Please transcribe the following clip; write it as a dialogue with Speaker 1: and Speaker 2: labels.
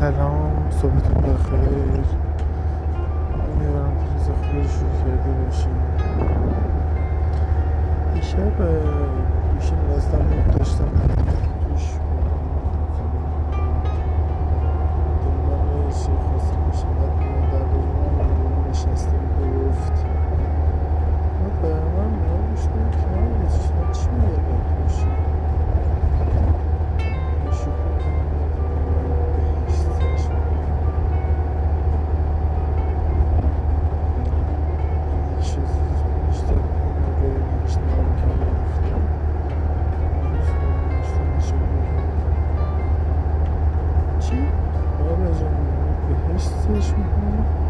Speaker 1: سلام صبحتون بخیر. امیدوارم که روز خوبی رو شروع کرده باشیم. دیشب گوشیم چی؟ بابا جان بهشتش می‌کنم